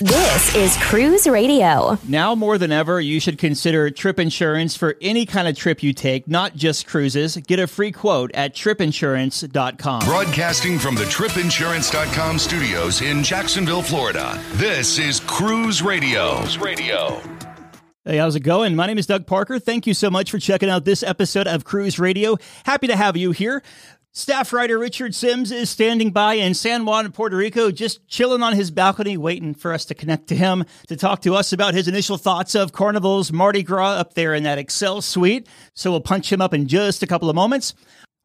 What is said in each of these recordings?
This is Cruise Radio. Now more than ever, you should consider trip insurance for any kind of trip you take, not just cruises. Get a free quote at tripinsurance.com. Broadcasting from the tripinsurance.com studios in Jacksonville, Florida. This is Cruise Radio. Cruise Radio. Hey, how's it going? My name is Doug Parker. Thank you so much for checking out this episode of Cruise Radio. Happy to have you here. Staff writer Richard Sims is standing by in San Juan, Puerto Rico, just chilling on his balcony, waiting for us to connect to him to talk to us about his initial thoughts of Carnival's Mardi Gras up there in that Excel suite. So we'll punch him up in just a couple of moments.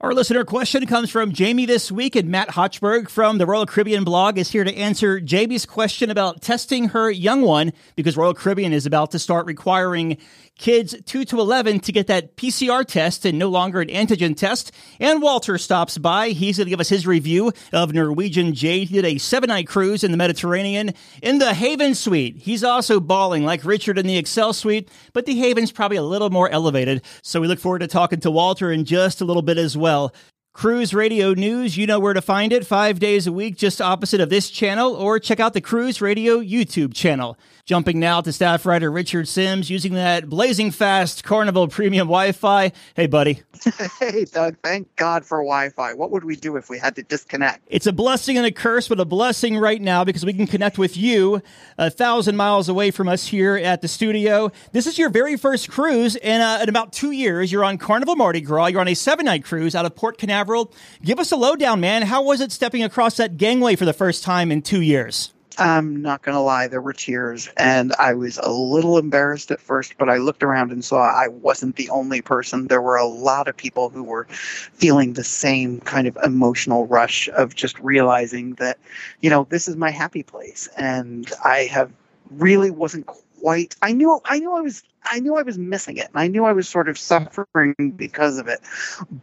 Our listener question comes from Jamie this week, and Matt Hochberg from the Royal Caribbean blog is here to answer Jamie's question about testing her young one because Royal Caribbean is about to start requiring kids 2 to 11 to get that PCR test and no longer an antigen test. And Walter stops by. He's going to give us his review of Norwegian Jade. He did a seven night cruise in the Mediterranean in the Haven Suite. He's also bawling like Richard in the Excel Suite, but the Haven's probably a little more elevated. So we look forward to talking to Walter in just a little bit as well. Cruise Radio News, you know where to find it five days a week, just opposite of this channel, or check out the Cruise Radio YouTube channel. Jumping now to staff writer Richard Sims using that blazing fast Carnival Premium Wi Fi. Hey, buddy. hey, Doug. Thank God for Wi Fi. What would we do if we had to disconnect? It's a blessing and a curse, but a blessing right now because we can connect with you a thousand miles away from us here at the studio. This is your very first cruise in, uh, in about two years. You're on Carnival Mardi Gras. You're on a seven night cruise out of Port Canaveral. Give us a lowdown, man. How was it stepping across that gangway for the first time in two years? I'm not going to lie, there were tears, and I was a little embarrassed at first, but I looked around and saw I wasn't the only person. There were a lot of people who were feeling the same kind of emotional rush of just realizing that, you know, this is my happy place, and I have really wasn't quite. I knew I knew I was I knew I was missing it, and I knew I was sort of suffering because of it,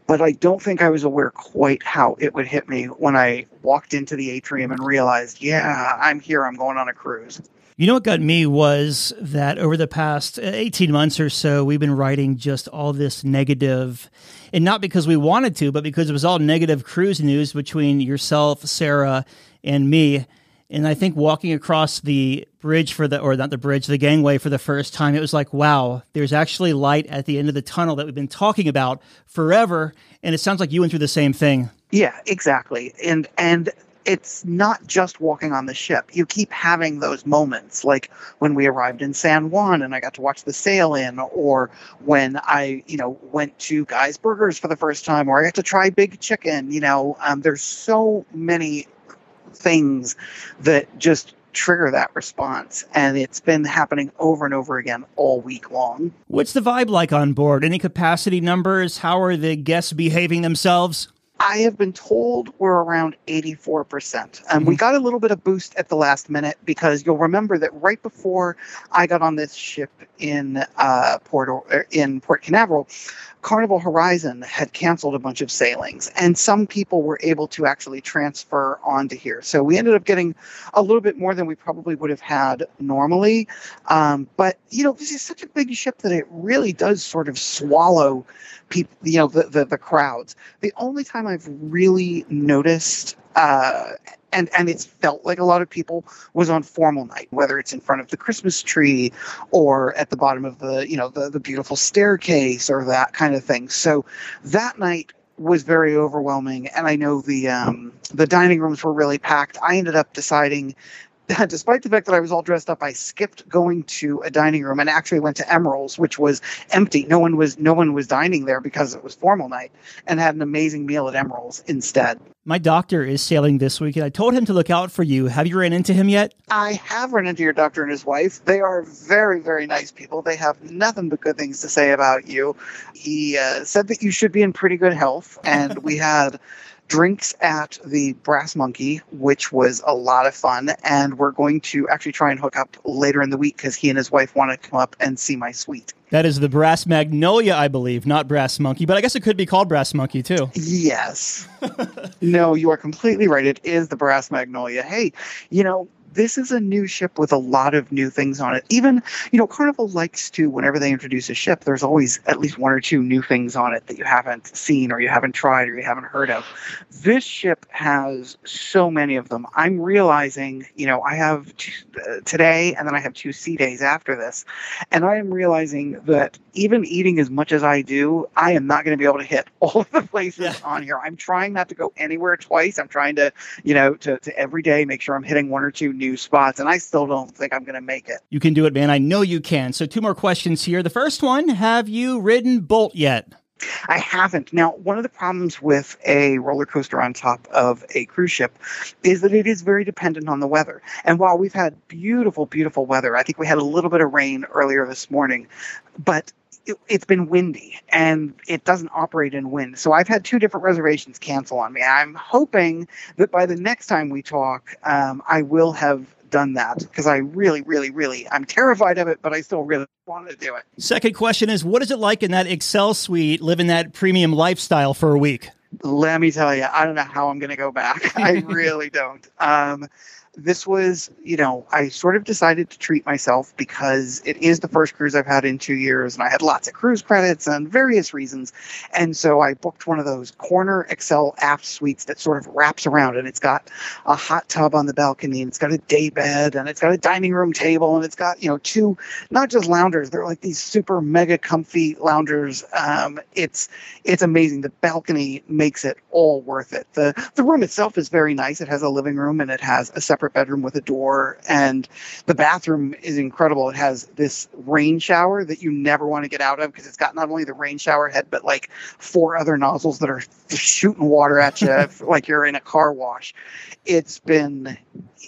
but I don't think I was aware quite how it would hit me when I walked into the atrium and realized, yeah, I'm here. I'm going on a cruise. You know what got me was that over the past uh, 18 months or so, we've been writing just all this negative, and not because we wanted to, but because it was all negative cruise news between yourself, Sarah, and me. And I think walking across the bridge for the, or not the bridge, the gangway for the first time, it was like, wow, there's actually light at the end of the tunnel that we've been talking about forever. And it sounds like you went through the same thing. Yeah, exactly. And, and, it's not just walking on the ship. You keep having those moments, like when we arrived in San Juan and I got to watch the sail in, or when I, you know, went to Guy's Burgers for the first time, or I got to try Big Chicken. You know, um, there's so many things that just trigger that response. And it's been happening over and over again all week long. What's the vibe like on board? Any capacity numbers? How are the guests behaving themselves? I have been told we're around 84%. And we got a little bit of boost at the last minute because you'll remember that right before I got on this ship in uh, Port in Port Canaveral, Carnival Horizon had canceled a bunch of sailings, and some people were able to actually transfer onto here. So we ended up getting a little bit more than we probably would have had normally. Um, but you know, this is such a big ship that it really does sort of swallow people. You know, the the, the crowds. The only time I've really noticed. Uh, and and it's felt like a lot of people was on formal night whether it's in front of the christmas tree or at the bottom of the you know the, the beautiful staircase or that kind of thing so that night was very overwhelming and i know the um the dining rooms were really packed i ended up deciding despite the fact that I was all dressed up, I skipped going to a dining room and actually went to Emeril's, which was empty. No one was no one was dining there because it was formal night, and had an amazing meal at Emeril's instead. My doctor is sailing this week, and I told him to look out for you. Have you ran into him yet? I have run into your doctor and his wife. They are very, very nice people. They have nothing but good things to say about you. He uh, said that you should be in pretty good health, and we had drinks at the Brass Monkey, which was a lot of fun. And we're going to actually try and hook up later in the week because he and his wife want to come up and see my suite. That is the Brass Magnolia, I believe, not Brass Monkey, but I guess it could be called Brass Monkey too. Yes. no, you are completely right. It is the Brass Magnolia. Hey, you know, this is a new ship with a lot of new things on it. Even, you know, Carnival likes to, whenever they introduce a ship, there's always at least one or two new things on it that you haven't seen or you haven't tried or you haven't heard of. This ship has so many of them. I'm realizing, you know, I have t- uh, today and then I have two sea days after this. And I am realizing that even eating as much as I do, I am not going to be able to hit all of the places yeah. on here. I'm trying not to go anywhere twice. I'm trying to, you know, to, to every day make sure I'm hitting one or two new spots. And I still don't think I'm going to make it. You can do it, man. I know you can. So, two more questions here. The first one Have you ridden Bolt yet? I haven't. Now, one of the problems with a roller coaster on top of a cruise ship is that it is very dependent on the weather. And while we've had beautiful, beautiful weather, I think we had a little bit of rain earlier this morning, but it, has been windy and it doesn't operate in wind. So I've had two different reservations cancel on me. I'm hoping that by the next time we talk, um, I will have done that because I really, really, really, I'm terrified of it, but I still really want to do it. Second question is what is it like in that Excel suite, living that premium lifestyle for a week? Let me tell you, I don't know how I'm going to go back. I really don't. Um, this was, you know, I sort of decided to treat myself because it is the first cruise I've had in two years, and I had lots of cruise credits and various reasons. And so I booked one of those corner Excel aft suites that sort of wraps around, and it's got a hot tub on the balcony, and it's got a day bed, and it's got a dining room table, and it's got, you know, two, not just loungers, they're like these super mega comfy loungers. Um, it's it's amazing. The balcony makes it all worth it. The the room itself is very nice. It has a living room and it has a separate separate bedroom with a door. And the bathroom is incredible. It has this rain shower that you never want to get out of because it's got not only the rain shower head, but like four other nozzles that are shooting water at you like you're in a car wash. It's been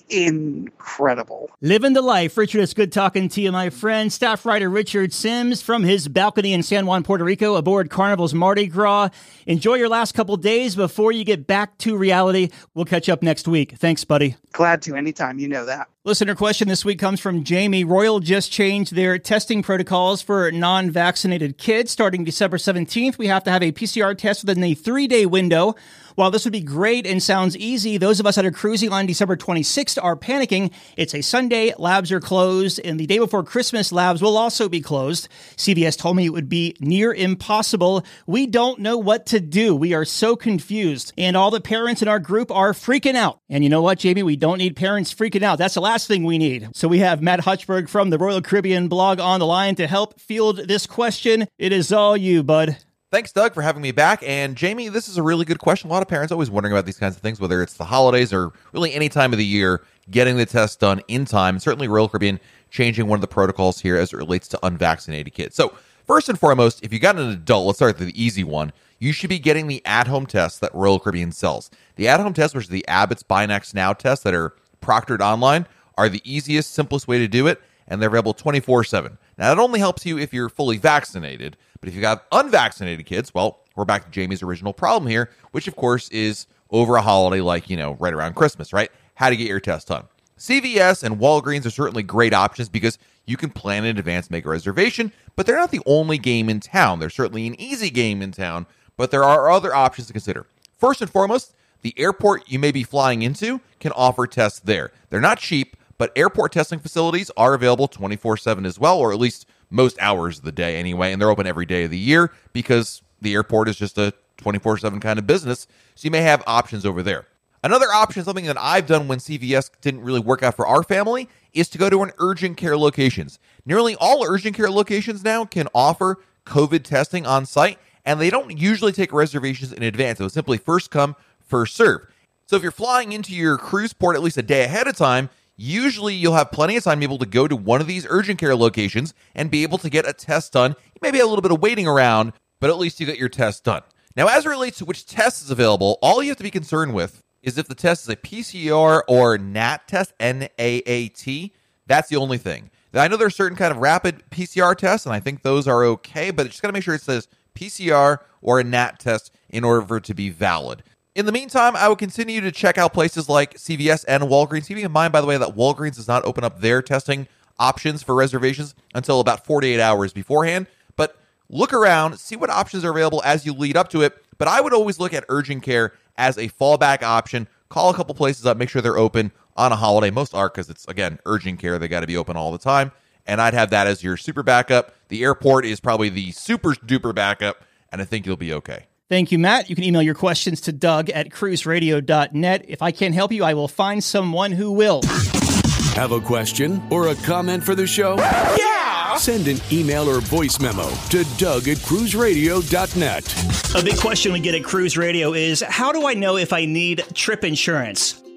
incredible. Living the life. Richard, it's good talking to you, my friend. Staff writer Richard Sims from his balcony in San Juan, Puerto Rico, aboard Carnival's Mardi Gras. Enjoy your last couple days before you get back to reality. We'll catch up next week. Thanks, buddy. Glad to anytime. You know that. Listener question this week comes from Jamie. Royal just changed their testing protocols for non vaccinated kids. Starting December 17th, we have to have a PCR test within a three day window. While this would be great and sounds easy, those of us that are cruising on December 26th are panicking. It's a Sunday, labs are closed, and the day before Christmas, labs will also be closed. CVS told me it would be near impossible. We don't know what to do. We are so confused. And all the parents in our group are freaking out. And you know what, Jamie? We don't need parents freaking out. That's the last thing we need. So we have Matt Hochberg from the Royal Caribbean blog on the line to help field this question. It is all you, bud. Thanks, Doug, for having me back. And Jamie, this is a really good question. A lot of parents always wondering about these kinds of things, whether it's the holidays or really any time of the year, getting the test done in time. Certainly, Royal Caribbean changing one of the protocols here as it relates to unvaccinated kids. So, first and foremost, if you got an adult, let's start with the easy one. You should be getting the at-home test that Royal Caribbean sells. The at-home test, which is the Abbott's Binax Now test that are proctored online, are the easiest, simplest way to do it, and they're available 24/7. Now, that only helps you if you're fully vaccinated. But if you have unvaccinated kids, well, we're back to Jamie's original problem here, which of course is over a holiday like, you know, right around Christmas, right? How to get your test done. CVS and Walgreens are certainly great options because you can plan in advance, make a reservation, but they're not the only game in town. They're certainly an easy game in town, but there are other options to consider. First and foremost, the airport you may be flying into can offer tests there. They're not cheap, but airport testing facilities are available 24 7 as well, or at least most hours of the day anyway, and they're open every day of the year because the airport is just a 24 7 kind of business. So you may have options over there. Another option, something that I've done when CVS didn't really work out for our family, is to go to an urgent care locations. Nearly all urgent care locations now can offer COVID testing on site, and they don't usually take reservations in advance. It was simply first come, first serve. So if you're flying into your cruise port at least a day ahead of time, Usually, you'll have plenty of time to be able to go to one of these urgent care locations and be able to get a test done. You may be a little bit of waiting around, but at least you get your test done. Now, as it relates to which test is available, all you have to be concerned with is if the test is a PCR or NAAT test, N A A T. That's the only thing. I know there's certain kind of rapid PCR tests, and I think those are okay, but just got to make sure it says PCR or a NAAT test in order for it to be valid. In the meantime, I would continue to check out places like CVS and Walgreens. Keeping in mind, by the way, that Walgreens does not open up their testing options for reservations until about 48 hours beforehand. But look around, see what options are available as you lead up to it. But I would always look at urgent care as a fallback option. Call a couple places up, make sure they're open on a holiday. Most are because it's again urgent care; they got to be open all the time. And I'd have that as your super backup. The airport is probably the super duper backup, and I think you'll be okay. Thank you, Matt. You can email your questions to Doug at cruiseradio.net. If I can't help you, I will find someone who will. Have a question or a comment for the show? Yeah! Send an email or voice memo to Doug at cruiseradio.net. A big question we get at Cruise Radio is how do I know if I need trip insurance?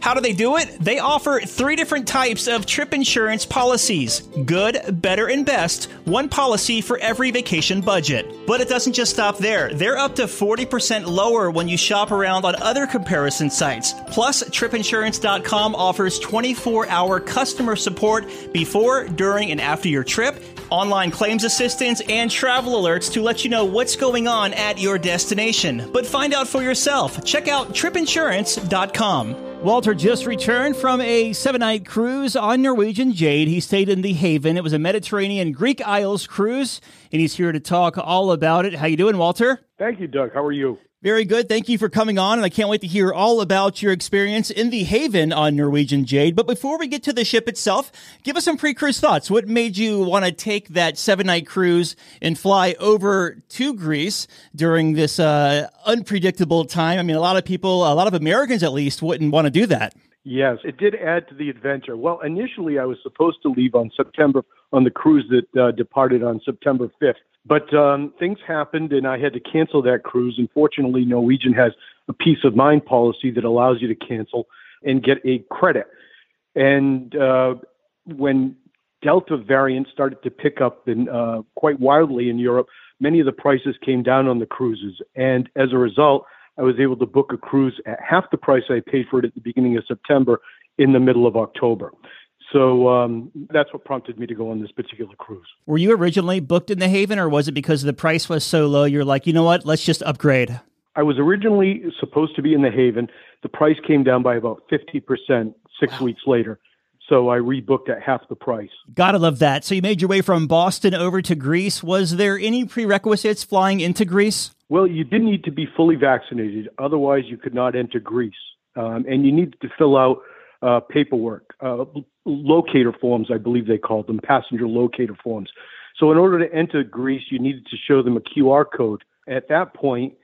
How do they do it? They offer three different types of trip insurance policies good, better, and best. One policy for every vacation budget. But it doesn't just stop there. They're up to 40% lower when you shop around on other comparison sites. Plus, tripinsurance.com offers 24 hour customer support before, during, and after your trip, online claims assistance, and travel alerts to let you know what's going on at your destination. But find out for yourself. Check out tripinsurance.com. Walter just returned from a seven night cruise on Norwegian Jade. He stayed in the Haven. It was a Mediterranean Greek Isles cruise, and he's here to talk all about it. How you doing, Walter? Thank you, Doug. How are you? Very good. Thank you for coming on, and I can't wait to hear all about your experience in the Haven on Norwegian Jade. But before we get to the ship itself, give us some pre-cruise thoughts. What made you want to take that seven-night cruise and fly over to Greece during this uh, unpredictable time? I mean, a lot of people, a lot of Americans at least, wouldn't want to do that. Yes, it did add to the adventure. Well, initially I was supposed to leave on September on the cruise that uh, departed on September 5th. But um, things happened, and I had to cancel that cruise. Unfortunately, Norwegian has a peace of mind policy that allows you to cancel and get a credit. And uh, when Delta variant started to pick up in, uh, quite wildly in Europe, many of the prices came down on the cruises. And as a result, I was able to book a cruise at half the price I paid for it at the beginning of September in the middle of October. So um, that's what prompted me to go on this particular cruise. Were you originally booked in the Haven, or was it because the price was so low? You're like, you know what? Let's just upgrade. I was originally supposed to be in the Haven. The price came down by about fifty percent six wow. weeks later. So I rebooked at half the price. Gotta love that. So you made your way from Boston over to Greece. Was there any prerequisites flying into Greece? Well, you did need to be fully vaccinated. Otherwise, you could not enter Greece. Um, and you needed to fill out uh, paperwork, uh, locator forms, I believe they called them, passenger locator forms. So, in order to enter Greece, you needed to show them a QR code. At that point,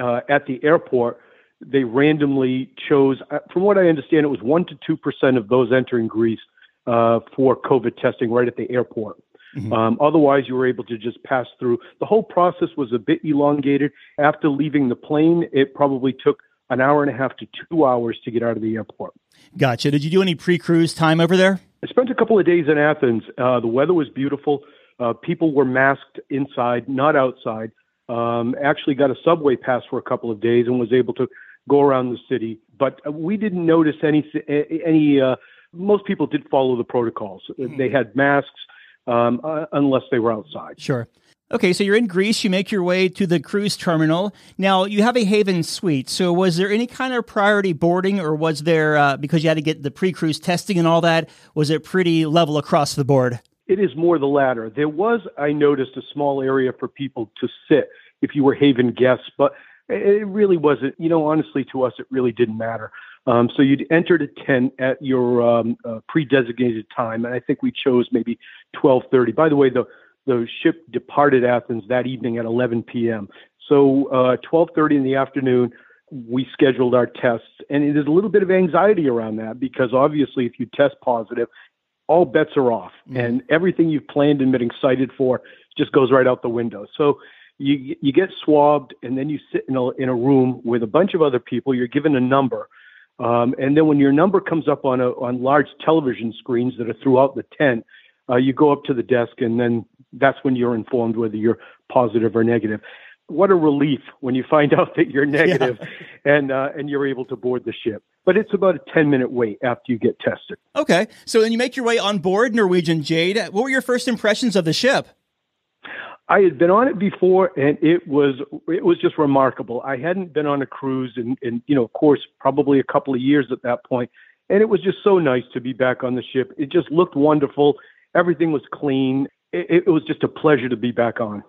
uh, at the airport, they randomly chose, uh, from what I understand, it was 1% to 2% of those entering Greece uh, for COVID testing right at the airport. Mm-hmm. Um, otherwise, you were able to just pass through. The whole process was a bit elongated. After leaving the plane, it probably took an hour and a half to two hours to get out of the airport. Gotcha. Did you do any pre cruise time over there? I spent a couple of days in Athens. Uh, the weather was beautiful. Uh, people were masked inside, not outside. Um, actually, got a subway pass for a couple of days and was able to go around the city. But we didn't notice any any. Uh, most people did follow the protocols. Mm-hmm. They had masks um, uh, unless they were outside. Sure. Okay, so you're in Greece. You make your way to the cruise terminal. Now you have a Haven suite. So was there any kind of priority boarding, or was there uh, because you had to get the pre-cruise testing and all that? Was it pretty level across the board? It is more the latter. There was, I noticed, a small area for people to sit if you were Haven guests, but it really wasn't. You know, honestly, to us, it really didn't matter. Um, so you'd entered a tent at your um, uh, pre-designated time, and I think we chose maybe 12:30. By the way, the the ship departed Athens that evening at 11 p.m. So uh, 12:30 in the afternoon, we scheduled our tests, and there's a little bit of anxiety around that because obviously, if you test positive, all bets are off, mm-hmm. and everything you've planned and been excited for just goes right out the window. So you you get swabbed, and then you sit in a in a room with a bunch of other people. You're given a number. Um, and then when your number comes up on a, on large television screens that are throughout the tent, uh, you go up to the desk and then that's when you're informed whether you're positive or negative. What a relief when you find out that you're negative yeah. and uh, and you're able to board the ship. But it's about a 10 minute wait after you get tested. Okay. So then you make your way on board Norwegian Jade. What were your first impressions of the ship? I had been on it before, and it was it was just remarkable. I hadn't been on a cruise, in, in you know, of course, probably a couple of years at that point, and it was just so nice to be back on the ship. It just looked wonderful. Everything was clean. It, it was just a pleasure to be back on.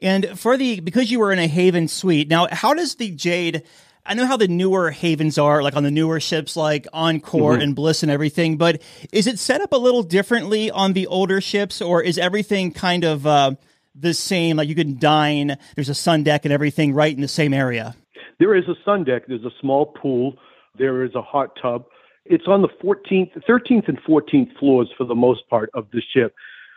And for the because you were in a Haven suite, now how does the Jade? I know how the newer havens are, like on the newer ships, like Encore Mm-hmm. and Bliss and everything. But is it set up a little differently on the older ships, or is everything kind of uh, the same? Like you can dine, there's a sun deck and everything right in the same area. There is a sun deck. There's a small pool. There is a hot tub. It's on the 14th, 13th, and 14th floors for the most part of the ship.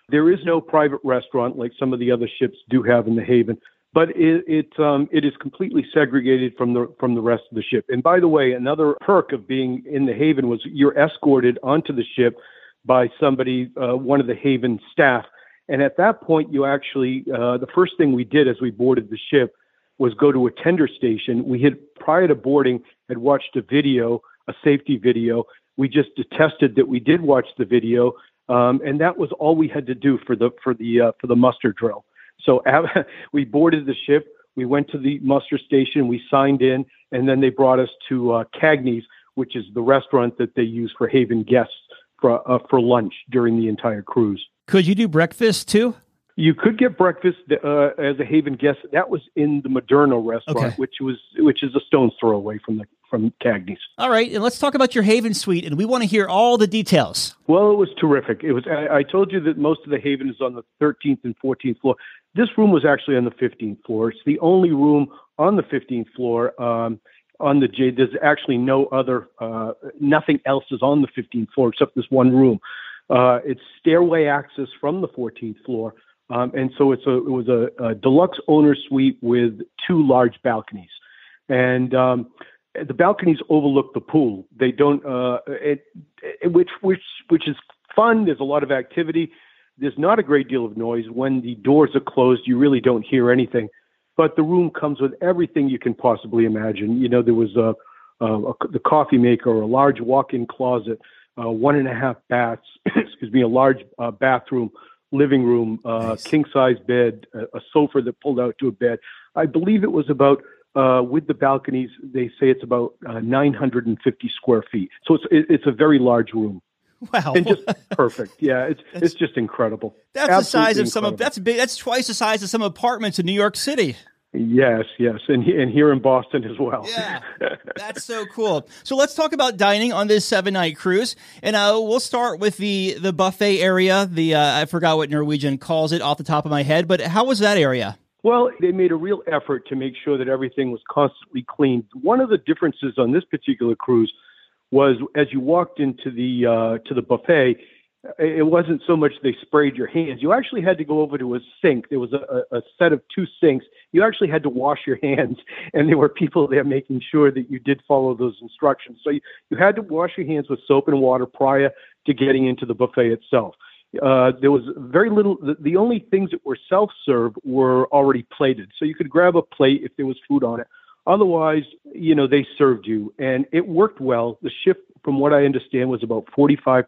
There is no private restaurant like some of the other ships do have in the Haven, but it it, um, it is completely segregated from the from the rest of the ship. And by the way, another perk of being in the Haven was you're escorted onto the ship by somebody, uh, one of the Haven staff. And at that point, you actually, uh, the first thing we did as we boarded the ship was go to a tender station. We had, prior to boarding, had watched a video, a safety video. We just attested that we did watch the video, um, and that was all we had to do for the for the uh, for the muster drill. So we boarded the ship. We went to the muster station. We signed in, and then they brought us to uh, Cagney's, which is the restaurant that they use for Haven guests for uh, for lunch during the entire cruise. Could you do breakfast too? You could get breakfast uh, as a Haven guest. That was in the Moderno restaurant, Okay. which was which is a stone's throw away from the from Cagney's. All right, and let's talk about your Haven suite, and we want to hear all the details. Well, it was terrific. It was. I, I told you that most of the Haven is on the 13th and 14th floor. This room was actually on the 15th floor. It's the only room on the 15th floor. Um, on the J, there's actually no other. Uh, nothing else is on the 15th floor except this one room. Uh, it's stairway access from the 14th floor, um, and so it's a it was a, a deluxe owner suite with two large balconies, and um, the balconies overlook the pool. They don't, uh, it, it, which which which is fun. There's a lot of activity. There's not a great deal of noise when the doors are closed. You really don't hear anything, but the room comes with everything you can possibly imagine. You know, there was a, a, a the coffee maker, a large walk-in closet, uh, one and a half baths. excuse me, a large uh, bathroom, living room, uh, king-size bed, a, a sofa that pulled out to a bed. I believe it was about uh, with the balconies, they say it's about uh, 950 square feet. So it's it, it's a very large room Wow, and just perfect. Yeah, it's it's just incredible. that's the size Absolutely of some of that's big. That's twice the size of some apartments in New York City. Yes, yes, and and here in Boston as well. Yeah, that's so cool. So let's talk about dining on this seven night cruise, and uh, we'll start with the the buffet area. The uh, I forgot what Norwegian calls it off the top of my head, but how was that area? Well, they made a real effort to make sure that everything was constantly clean. One of the differences on this particular cruise was as you walked into the uh, to the buffet, it wasn't so much they sprayed your hands. You actually had to go over to a sink. There was a, a a set of two sinks. You actually had to wash your hands, and there were people there making sure that you did follow those instructions. So you, you had to wash your hands with soap and water prior to getting into the buffet itself. Uh, there was very little. The, the only things that were self-serve were already plated, so you could grab a plate if there was food on it. Otherwise, you know, they served you, and it worked well. The shift, from what I understand, was about 45%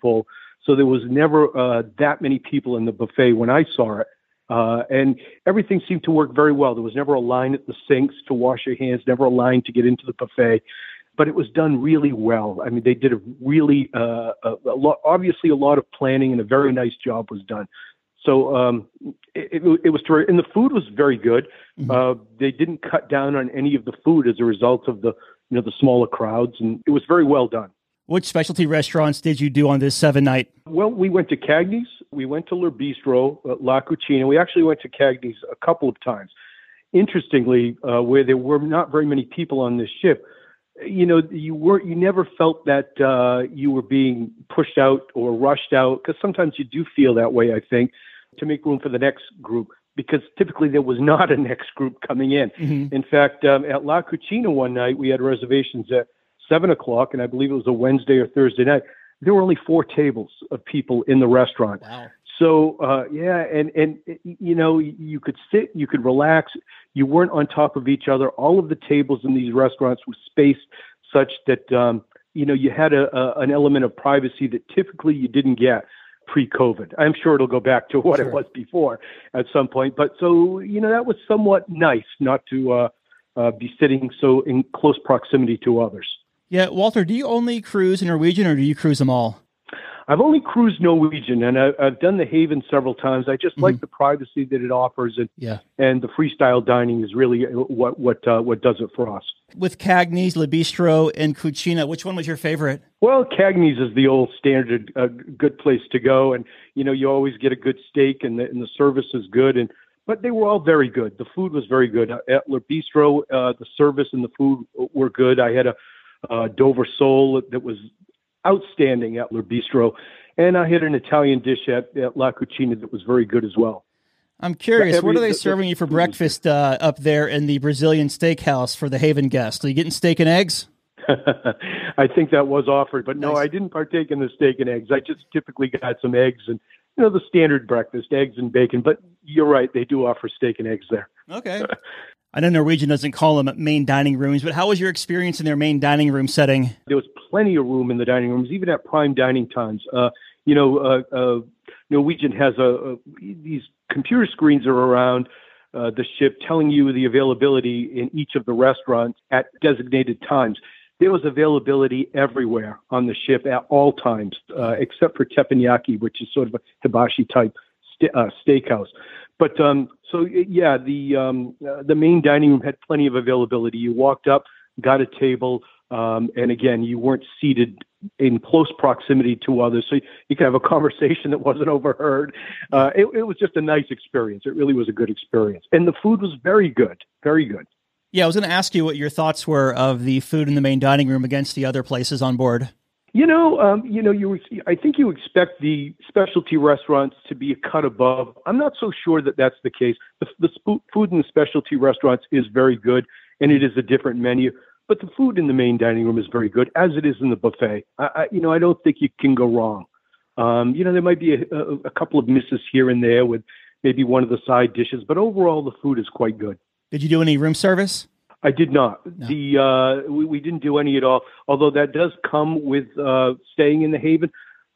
full, so there was never uh, that many people in the buffet when I saw it. Uh, and everything seemed to work very well. There was never a line at the sinks to wash your hands, never a line to get into the buffet but it was done really well. I mean, they did a really, uh, a, a lot, obviously a lot of planning and a very nice job was done. So um, it, it, it was terrific. And the food was very good. Uh, they didn't cut down on any of the food as a result of the, you know, the smaller crowds, and it was very well done. Which specialty restaurants did you do on this seven night? Well, we went to Cagney's, we went to Le Bistro, uh, La Cucina. We actually went to Cagney's a couple of times. Interestingly, uh, where there were not very many people on this ship, you know, you weren't, you never felt that uh, you were being pushed out or rushed out because sometimes you do feel that way. I think to make room for the next group because typically there was not a next group coming in. In fact, um, at La Cucina one night we had reservations at seven o'clock, and I believe it was a Wednesday or Thursday night. There were only four tables of people in the restaurant. Wow. So uh, yeah, and and you know you could sit, you could relax. You weren't on top of each other. All of the tables in these restaurants were spaced such that um, you know you had a, a an element of privacy that typically you didn't get. pre-COVID. I'm sure it'll go back to what Sure. it was before at some point. But so you know that was somewhat nice not to uh, uh, be sitting so in close proximity to others. Yeah, Walter, do you only cruise in Norwegian or do you cruise them all? I've only cruised Norwegian, and I, I've done the Haven several times. I just like the privacy that it offers, and Yeah. and the freestyle dining is really what what uh, what does it for us. With Cagney's, Le Bistro, and Cucina, which one was your favorite? Well, Cagney's is the old standard, uh, good place to go, and you know you always get a good steak, and the, and the service is good, and but they were all very good. The food was very good at Le Bistro. Uh, the service and the food were good. I had a uh, Dover sole that was outstanding at Bistro, and I had an Italian dish at, at La Cucina that was very good as well. I'm curious, Every- what are they the- the serving you for breakfast uh, up there in the Brazilian steakhouse for the Haven guests? Are you getting steak and eggs? I think that was offered, but no, Nice. I didn't partake in the steak and eggs. I just typically got some eggs and you know the standard breakfast, eggs and bacon. But you're right, they do offer steak and eggs there. Okay. I know Norwegian doesn't call them main dining rooms, but how was your experience in their main dining room setting? There was plenty of room in the dining rooms, even at prime dining times. Uh, you know, uh, uh, Norwegian has a, a these computer screens are around uh, the ship telling you the availability in each of the restaurants at designated times. There was availability everywhere on the ship at all times, uh, except for teppanyaki, which is sort of a hibachi type st- uh, steakhouse. But um, so yeah, the um, uh, the main dining room had plenty of availability. You walked up, got a table, um, and again, you weren't seated in close proximity to others, so you could have a conversation that wasn't overheard. Uh, it, it was just a nice experience. It really was a good experience, and the food was very good, very good. Yeah, I was going to ask you what your thoughts were of the food in the main dining room against the other places on board. You know, um, you know, you. I think you expect the specialty restaurants to be a cut above. I'm not so sure that that's the case. The, the sp- food in the specialty restaurants is very good, and it is a different menu. But the food in the main dining room is very good, as it is in the buffet. I, I you know, I don't think you can go wrong. Um, you know, there might be a, a, a couple of misses here and there with maybe one of the side dishes, but overall, the food is quite good. Did you do any room service? I did not. The uh, we, we didn't do any at all. Although that does come with uh, staying in the Haven.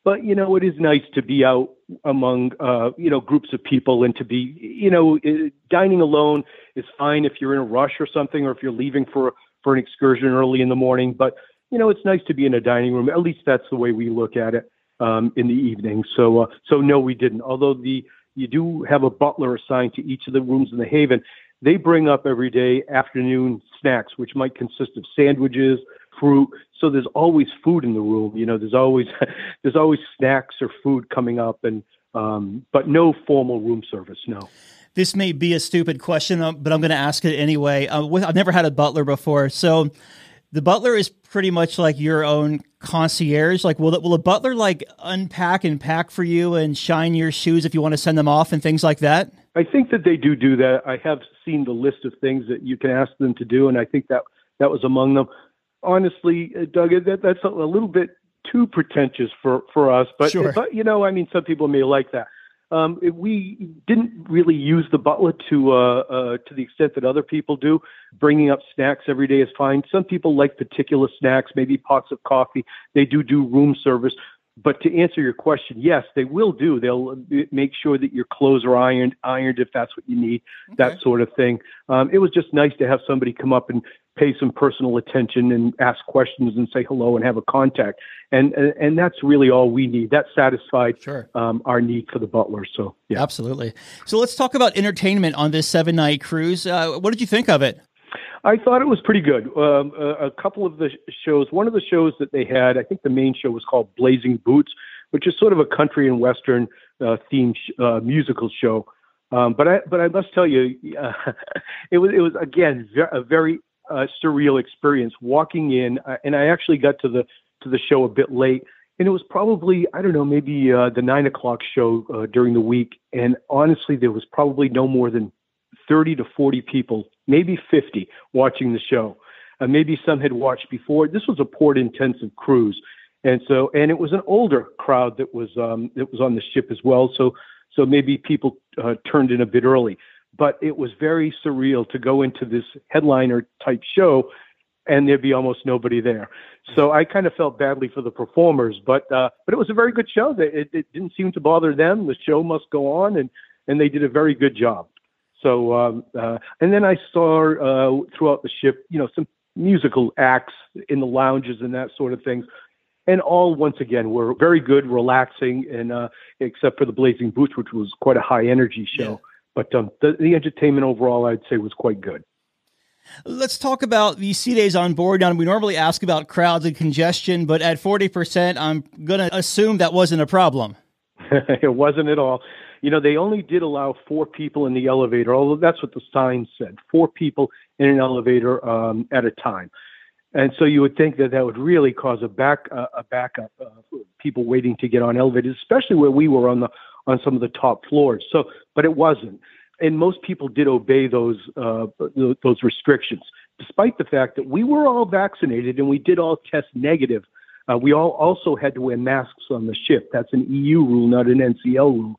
But you know, it is nice to be out among uh, you know groups of people and to be you know dining alone is fine if you're in a rush or something, or if you're leaving for for an excursion early in the morning. But you know, it's nice to be in a dining room. At least that's the way we look at it um, in the evening. So uh, so no, we didn't. Although the you do have a butler assigned to each of the rooms in the Haven they bring up every day afternoon snacks, which might consist of sandwiches, fruit. So there's always food in the room. You know, there's always there's always snacks or food coming up, and um, but no formal room service. No. This may be a stupid question, but I'm going to ask it anyway. Uh, with, I've never had a butler before, so the butler is pretty much like your own concierge. Like, will the, will a butler like unpack and pack for you and shine your shoes if you want to send them off and things like that? I think that they do do that. I have seen the list of things that you can ask them to do, and I think that that was among them. Honestly, uh, Doug, that, that's a, a little bit too pretentious for for us. But Sure. but you know, I mean, some people may like that. Um, it- we didn't really use the butler to uh, uh, to the extent that other people do. Bringing up snacks every day is fine. Some people like particular snacks, maybe pots of coffee. They do do room service. But to answer your question, yes, they will do. They'll uh, make sure that your clothes are ironed, ironed if that's what you need, that sort of thing. Um, it was just nice to have somebody come up and pay some personal attention and ask questions and say hello and have a contact. And and, and that's really all we need. That satisfied Sure. um, our need for the butler. So yeah. Absolutely. So let's talk about entertainment on this seven night cruise. Uh, what did you think of it? I thought it was pretty good. Um, a, a couple of the shows, one of the shows that they had, I think the main show was called Blazing Boots, which is sort of a country and western uh, themed sh- uh, musical show. Um, but I, but I must tell you, uh, it was, it was again a very uh, surreal experience walking in, uh, and I actually got to the to the show a bit late, and it was probably I don't know maybe uh, the nine o'clock show uh, during the week, and honestly, there was probably no more than 30 to 40 people, maybe 50, watching the show. Uh, maybe some had watched before. This was a port intensive cruise. And so, and it was an older crowd that was, um, that was on the ship as well. So, so maybe people uh, turned in a bit early, but it was very surreal to go into this headliner type show and there'd be almost nobody there. So I kind of felt badly for the performers, but uh, but it was a very good show. It, it didn't seem to bother them. The show must go on, and and they did a very good job. So um, uh, and then I saw uh, throughout the ship, you know, some musical acts in the lounges and that sort of things. And all once again were very good, relaxing, and uh, except for the Blazing Boots, which was quite a high energy show. But um, the, the entertainment overall, I'd say, was quite good. Let's talk about the sea days on board. Now, we normally ask about crowds and congestion, but at 40%, I'm going to assume that wasn't a problem. it wasn't at all. You know, they only did allow four people in the elevator, although that's what the sign said four people in an elevator um, at a time. And so you would think that that would really cause a back uh, a backup, uh, people waiting to get on elevators, especially where we were on the on some of the top floors. So, but it wasn't and most people did obey those uh, those restrictions, despite the fact that we were all vaccinated and we did all test negative. Uh, we all also had to wear masks on the ship. That's an EU rule, not an NCL rule.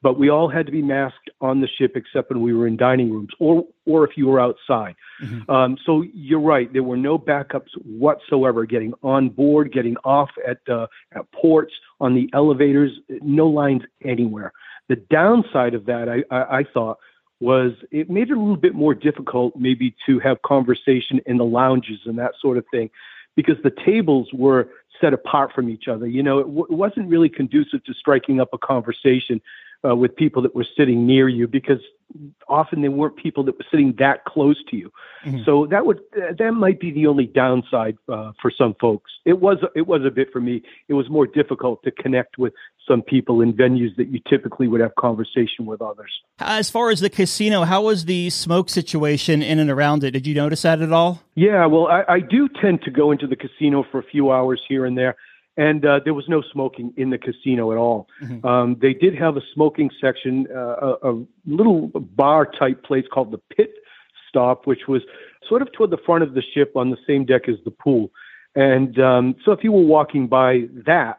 But we all had to be masked on the ship except when we were in dining rooms or or if you were outside. Mm-hmm. Um, so you're right. There were no backups whatsoever. Getting on board, getting off at uh, at ports, on the elevators, no lines anywhere. The downside of that, I, I, I thought, was it made it a little bit more difficult maybe to have conversation in the lounges and that sort of thing because the tables were set apart from each other. You know, it, w- it wasn't really conducive to striking up a conversation uh, with people that were sitting near you because often they weren't people that were sitting that close to you. Mm-hmm. So that would that might be the only downside uh, for some folks. It was it was a bit for me. It was more difficult to connect with some people in venues that you typically would have conversation with others. As far as the casino, how was the smoke situation in and around it? Did you notice that at all? Yeah, well, I, I do tend to go into the casino for a few hours here and there and uh, there was no smoking in the casino at all. Mm-hmm. Um, they did have a smoking section, uh, a, a, little bar type place called the Pit Stop, which was sort of toward the front of the ship on the same deck as the pool. And um, so, if you were walking by that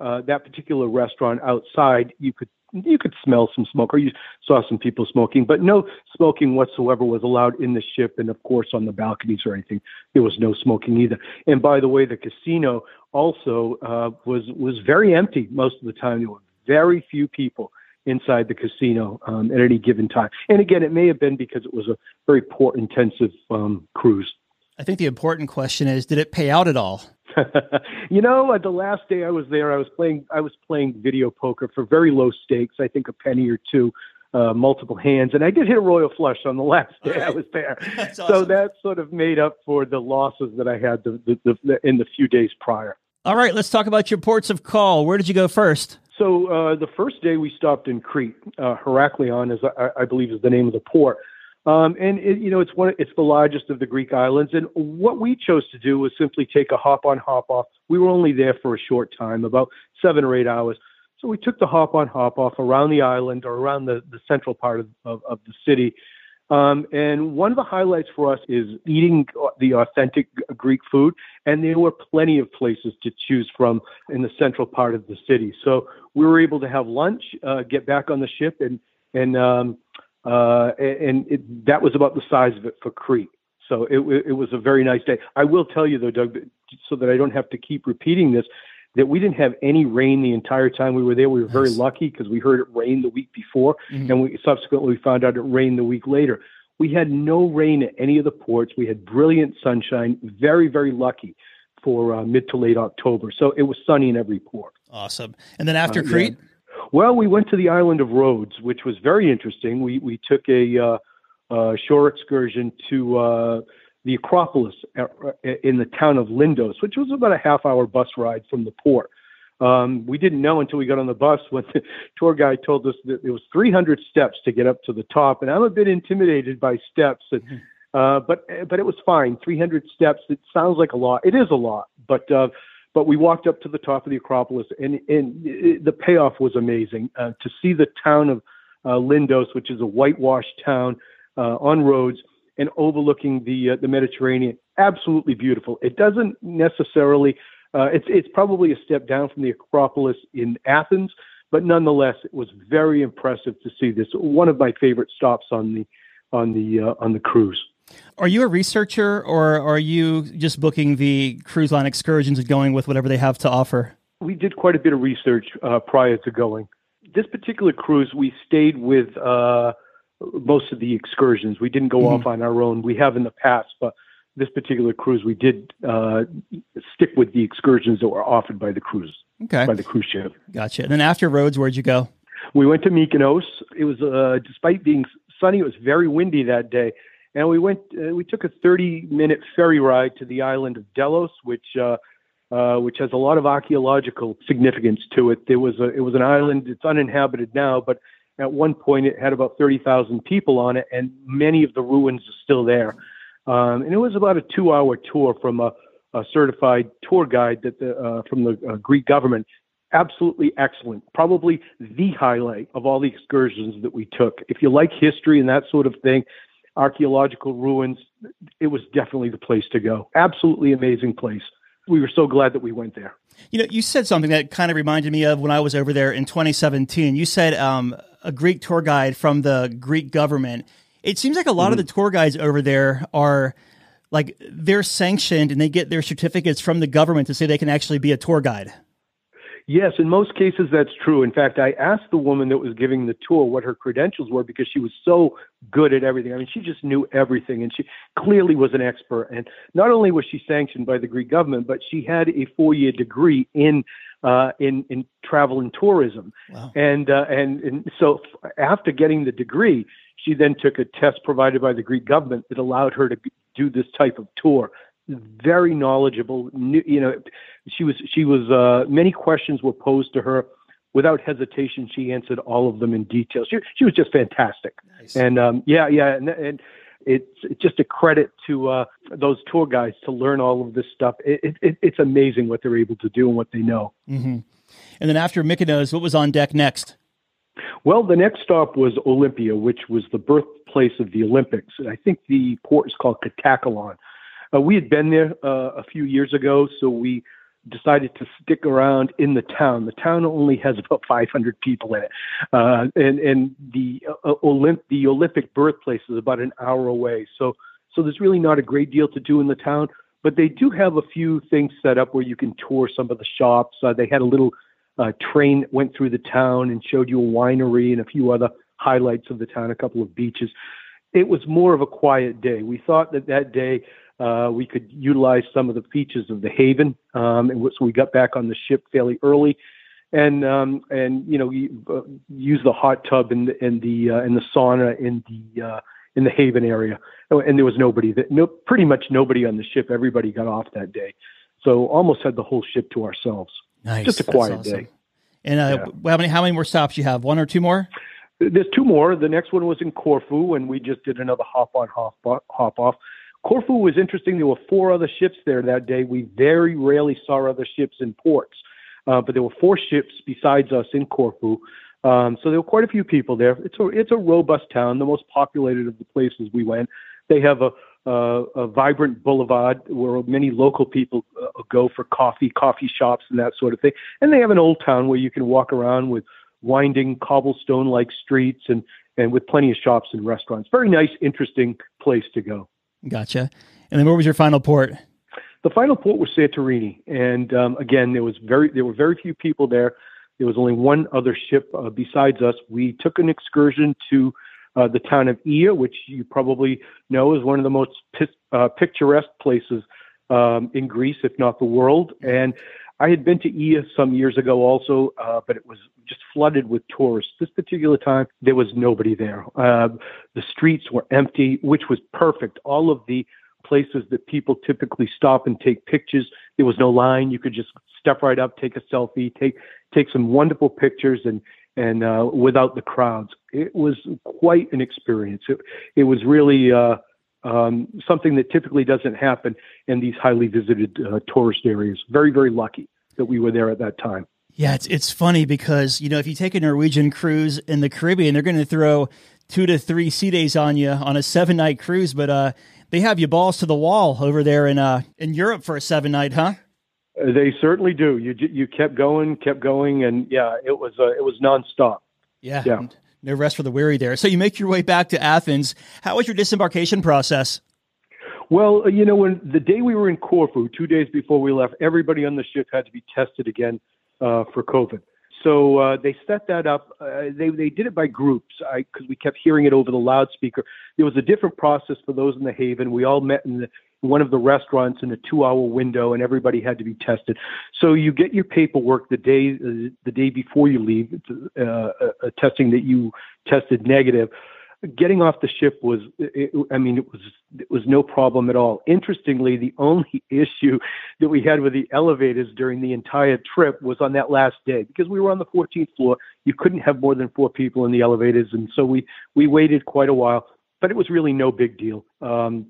uh, that particular restaurant outside, you could you could smell some smoke, or you saw some people smoking, but no smoking whatsoever was allowed in the ship, and of course on the balconies or anything, there was no smoking either. And by the way, the casino also uh, was was very empty most of the time. There were very few people inside the casino um, at any given time. And again, it may have been because it was a very port intensive um, cruise. I think the important question is, did it pay out at all? you know, uh, the last day I was there, I was playing. I was playing video poker for very low stakes. I think a penny or two, uh, multiple hands, and I did hit a royal flush on the last day right. I was there. So that sort of made up for the losses that I had the, the, the, in the few days prior. All right, let's talk about your ports of call. Where did you go first? So uh, the first day we stopped in Crete. Uh, Heraklion is, I, I believe, is the name of the port. Um, and it, you know, it's one, it's the largest of the Greek islands. And what we chose to do was simply take a hop on, hop off. We were only there for a short time, about seven or eight hours. So we took the hop on, hop off around the island or around the, the central part of, of, of the city. Um, and one of the highlights for us is eating the authentic Greek food. And there were plenty of places to choose from in the central part of the city. So we were able to have lunch, uh, get back on the ship, and and um, uh, and it, that was about the size of it for Crete. So it, it was a very nice day. I will tell you though, Doug, so that I don't have to keep repeating this, that we didn't have any rain the entire time we were there. We were very lucky because we heard it rain the week before, mm-hmm. and we subsequently we found out it rained the week later. We had no rain at any of the ports. We had brilliant sunshine. Very, very lucky for uh, mid to late October. So it was sunny in every port. Awesome. And then after uh, Crete. Yeah. Well, we went to the island of Rhodes, which was very interesting. We we took a uh, uh, shore excursion to uh, the Acropolis uh, in the town of Lindos, which was about a half hour bus ride from the port. Um, we didn't know until we got on the bus when the tour guide told us that it was 300 steps to get up to the top, and I'm a bit intimidated by steps. And, mm-hmm. uh, but but it was fine. 300 steps. It sounds like a lot. It is a lot, but uh, but we walked up to the top of the Acropolis, and, and it, the payoff was amazing. Uh, to see the town of uh, Lindos, which is a whitewashed town uh, on Rhodes and overlooking the uh, the Mediterranean, absolutely beautiful. It doesn't necessarily. Uh, it's it's probably a step down from the Acropolis in Athens, but nonetheless, it was very impressive to see this. One of my favorite stops on the on the uh, on the cruise. Are you a researcher or are you just booking the cruise line excursions and going with whatever they have to offer? We did quite a bit of research uh, prior to going. This particular cruise, we stayed with uh, most of the excursions. We didn't go mm-hmm. off on our own. We have in the past, but this particular cruise, we did uh, stick with the excursions that were offered by the cruise, okay. by the cruise ship. Gotcha. And then after Rhodes, where'd you go? We went to Mykonos. It was, uh, despite being sunny, it was very windy that day, and we went. Uh, we took a 30-minute ferry ride to the island of Delos, which uh, uh, which has a lot of archaeological significance to it. There was a, it was an island. It's uninhabited now, but at one point it had about 30,000 people on it, and many of the ruins are still there. Um, and it was about a two-hour tour from a, a certified tour guide that the, uh, from the uh, Greek government. Absolutely excellent. Probably the highlight of all the excursions that we took. If you like history and that sort of thing, archaeological ruins, it was definitely the place to go. Absolutely amazing place we were so glad that we went there. You know, you said something that kind of reminded me of when I was over there in 2017. You said um, a Greek tour guide from the Greek government. It seems like a lot mm-hmm. of the tour guides over there are like they're sanctioned and they get their certificates from the government to say they can actually be a tour guide. Yes, in most cases that's true. In fact, I asked the woman that was giving the tour what her credentials were because she was so good at everything. I mean, she just knew everything and she clearly was an expert. And not only was she sanctioned by the Greek government, but she had a four-year degree in uh, in in travel and tourism. Wow. And uh, and and so after getting the degree, she then took a test provided by the Greek government that allowed her to do this type of tour very knowledgeable. You know, she was she was uh, many questions were posed to her. Without hesitation, she answered all of them in detail. She she was just fantastic. Nice. And um, yeah, yeah, and, and it's, it's just a credit to uh, those tour guides to learn all of this stuff. It, it, it's amazing what they're able to do and what they know. Mm-hmm. And then after Mykonos, what was on deck next? Well, the next stop was Olympia, which was the birthplace of the Olympics. I think the port is called Katakolon. Uh, we had been there uh, a few years ago, so we decided to stick around in the town. The town only has about 500 people in it, uh, and and the uh, Olymp- the Olympic birthplace is about an hour away. So so there's really not a great deal to do in the town, but they do have a few things set up where you can tour some of the shops. Uh, they had a little uh, train that went through the town and showed you a winery and a few other highlights of the town, a couple of beaches. It was more of a quiet day. We thought that that day uh, we could utilize some of the features of the Haven, um, and so we got back on the ship fairly early, and um, and you know uh, use the hot tub and the and the uh, and the sauna in the uh, in the Haven area, oh, and there was nobody that no pretty much nobody on the ship. Everybody got off that day, so almost had the whole ship to ourselves. Nice, just a quiet awesome. day. And uh, yeah. how many how many more stops you have? One or two more? There's two more. The next one was in Corfu, and we just did another hop on, hop hop off. Corfu was interesting. There were four other ships there that day. We very rarely saw other ships in ports, uh, but there were four ships besides us in Corfu. Um, so there were quite a few people there. It's a it's a robust town, the most populated of the places we went. They have a a, a vibrant boulevard where many local people uh, go for coffee, coffee shops, and that sort of thing. And they have an old town where you can walk around with winding cobblestone-like streets and and with plenty of shops and restaurants. Very nice, interesting place to go. Gotcha. And then where was your final port? The final port was Santorini, and um, again, there was very there were very few people there. There was only one other ship uh, besides us. We took an excursion to uh, the town of Oia, which you probably know is one of the most uh, picturesque places um, in Greece, if not the world. And I had been to Oia some years ago also, uh, but it was just flooded with tourists. This particular time, there was nobody there. Uh, the streets were empty, which was perfect. All of the places that people typically stop and take pictures, there was no line. You could just step right up, take a selfie, take take some wonderful pictures, and and uh, without the crowds, it was quite an experience. It, it was really. Uh, um, something that typically doesn't happen in these highly visited uh, tourist areas. Very, very lucky that we were there at that time. Yeah, it's it's funny because you know if you take a Norwegian cruise in the Caribbean, they're going to throw two to three sea days on you on a seven night cruise, but uh, they have you balls to the wall over there in uh in Europe for a seven night, huh? Uh, they certainly do. You you kept going, kept going, and yeah, it was uh, it was nonstop. Yeah, yeah. No rest for the weary there. So you make your way back to Athens. How was your disembarkation process? Well, uh, you know, when the day we were in Corfu, two days before we left, everybody on the ship had to be tested again uh, for COVID. So uh, they set that up. Uh, they they did it by groups because we kept hearing it over the loudspeaker. There was a different process for those in the Haven. We all met in the, one of the restaurants in a two-hour window, and everybody had to be tested. So you get your paperwork the day uh, the day before you leave, uh, uh, testing that you tested negative. Getting off the ship was it, i mean it was it was no problem at all. Interestingly the only issue that we had with the elevators during the entire trip was on that last day because we were on the 14th floor. You couldn't have more than four people in the elevators and so we we waited quite a while but it was really no big deal. Um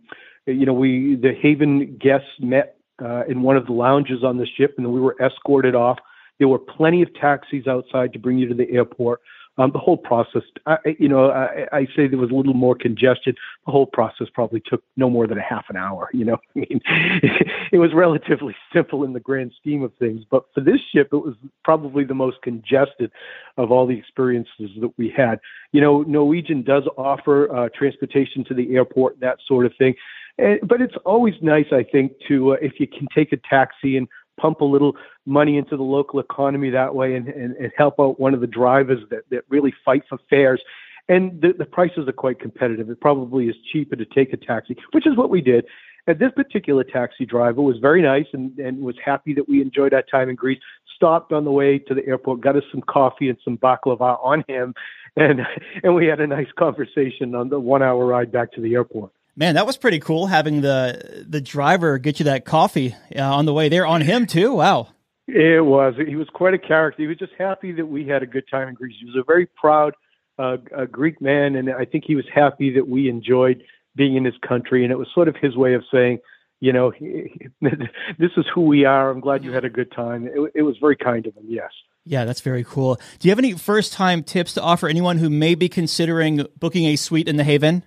you know we the haven guests met uh, in one of the lounges on the ship and we were escorted off. There were plenty of taxis outside to bring you to the airport um, the whole process, I, you know, I, I say there was a little more congestion. The whole process probably took no more than a half an hour. You know, I mean, it was relatively simple in the grand scheme of things. But for this ship, it was probably the most congested of all the experiences that we had. You know, Norwegian does offer uh, transportation to the airport, that sort of thing. But it's always nice, I think, to uh, if you can take a taxi and pump a little money into the local economy that way and, and, and help out one of the drivers that, that really fight for fares. And the, the prices are quite competitive. It probably is cheaper to take a taxi, which is what we did. And this particular taxi driver was very nice and, and was happy that we enjoyed our time in Greece. Stopped on the way to the airport, got us some coffee and some baklava on him, and and we had a nice conversation on the one hour ride back to the airport. Man, that was pretty cool having the the driver get you that coffee uh, on the way there on him too. Wow. It was. He was quite a character. He was just happy that we had a good time in Greece. He was a very proud uh, a Greek man, and I think he was happy that we enjoyed being in his country. And it was sort of his way of saying, you know, this is who we are. I'm glad you had a good time. It, it was very kind of him. Yes. Yeah, that's very cool. Do you have any first time tips to offer anyone who may be considering booking a suite in the Haven?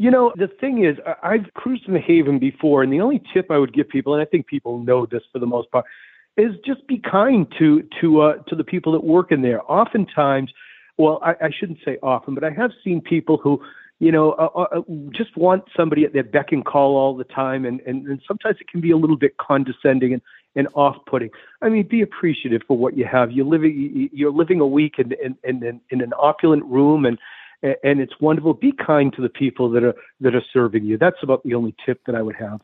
You know, the thing is, I've cruised in the Haven before, and the only tip I would give people, and I think people know this for the most part, is just be kind to to uh, to the people that work in there. Oftentimes, well, I, I shouldn't say often, but I have seen people who, you know, uh, uh, uh, just want somebody at their beck and call all the time, and, and and sometimes it can be a little bit condescending and and off-putting. I mean, be appreciative for what you have. You're living you're living a week in in in, in an opulent room and and it's wonderful. Be kind to the people that are that are serving you. That's about the only tip that I would have.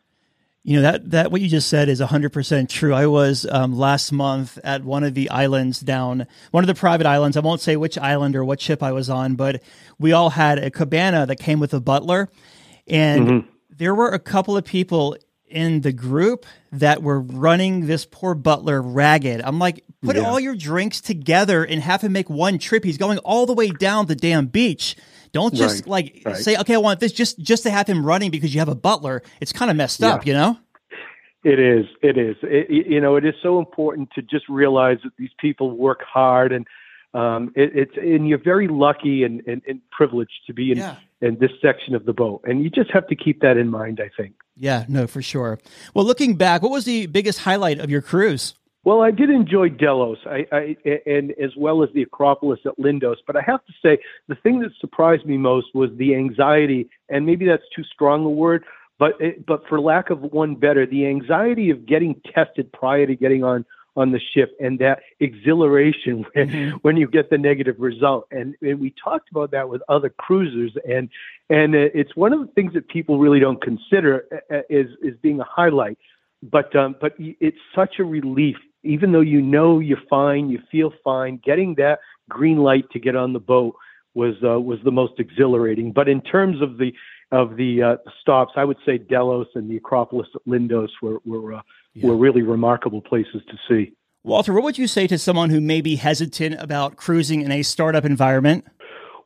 You know that that what you just said is 100% true. I was um, last month at one of the islands down one of the private islands. I won't say which island or what ship I was on, but we all had a cabana that came with a butler and mm-hmm. there were a couple of people in the group that were running this poor butler ragged. I'm like, put yeah. all your drinks together and have him make one trip. He's going all the way down the damn beach. Don't just right, like right. say, okay, I want this just just to have him running because you have a butler. It's kind of messed yeah. up, you know. It is. It is. It, you know, it is so important to just realize that these people work hard, and um, it, it's and you're very lucky and, and, and privileged to be in yeah. in this section of the boat, and you just have to keep that in mind. I think. Yeah, no, for sure. Well, looking back, what was the biggest highlight of your cruise? Well, I did enjoy Delos, I, I, and as well as the Acropolis at Lindos. But I have to say, the thing that surprised me most was the anxiety, and maybe that's too strong a word, but it, but for lack of one better, the anxiety of getting tested prior to getting on on the ship, and that exhilaration when, mm-hmm. when you get the negative result. And, and we talked about that with other cruisers, and and it's one of the things that people really don't consider uh, uh, is is being a highlight. But um, but it's such a relief, even though you know you're fine, you feel fine. Getting that green light to get on the boat was uh, was the most exhilarating. But in terms of the of the uh, stops, I would say Delos and the Acropolis at Lindos were were uh, yeah. were really remarkable places to see. Walter, what would you say to someone who may be hesitant about cruising in a startup environment?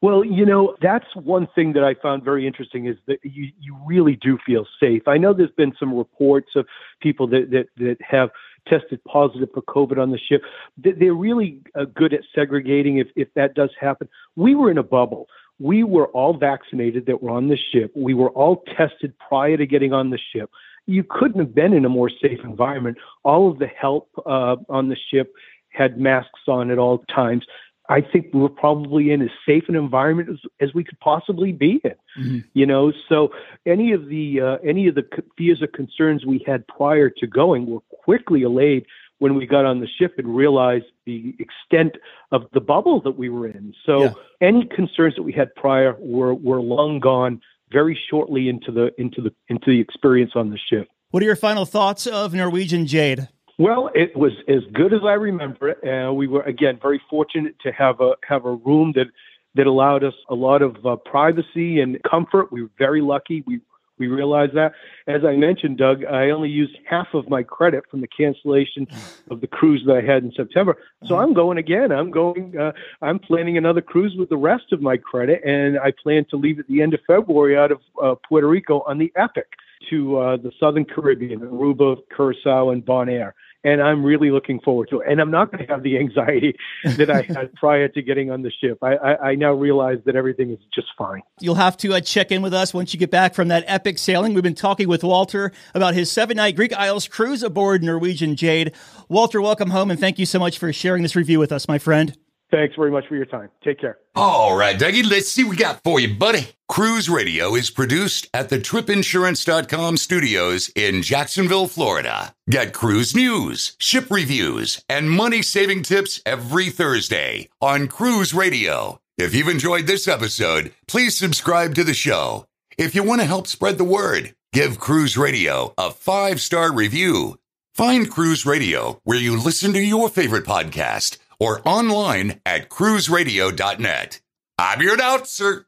Well, you know, that's one thing that I found very interesting is that you, you really do feel safe. I know there's been some reports of people that, that, that have tested positive for COVID on the ship. They're really uh, good at segregating if, if that does happen. We were in a bubble. We were all vaccinated that were on the ship. We were all tested prior to getting on the ship you couldn't have been in a more safe environment. All of the help uh, on the ship had masks on at all times. I think we're probably in as safe an environment as, as we could possibly be in. Mm-hmm. You know, so any of the uh, any of the fears or concerns we had prior to going were quickly allayed when we got on the ship and realized the extent of the bubble that we were in. So yeah. any concerns that we had prior were were long gone very shortly into the into the into the experience on the ship. What are your final thoughts of Norwegian Jade? Well, it was as good as I remember it. Uh, we were again very fortunate to have a have a room that that allowed us a lot of uh, privacy and comfort. We were very lucky. We we realized that. As I mentioned, Doug, I only used half of my credit from the cancellation of the cruise that I had in September. So I'm going again. I'm going. Uh, I'm planning another cruise with the rest of my credit, and I plan to leave at the end of February out of uh, Puerto Rico on the Epic to uh, the Southern Caribbean, Aruba, Curacao, and Bonaire and I'm really looking forward to it. And I'm not going to have the anxiety that I had prior to getting on the ship. I, I, I, now realize that everything is just fine. You'll have to uh, check in with us once you get back from that epic sailing. We've been talking with Walter about his seven night Greek Isles cruise aboard Norwegian Jade. Walter, welcome home, and thank you so much for sharing this review with us, my friend. Thanks very much for your time. Take care. All right, Dougie, let's see what we got for you, buddy. Cruise Radio is produced at the tripinsurance.com studios in Jacksonville, Florida. Get cruise news, ship reviews, and money saving tips every Thursday on Cruise Radio. If you've enjoyed this episode, please subscribe to the show. If you want to help spread the word, give Cruise Radio a five star review. Find Cruise Radio where you listen to your favorite podcast or online at cruiseradio.net. I'm your announcer,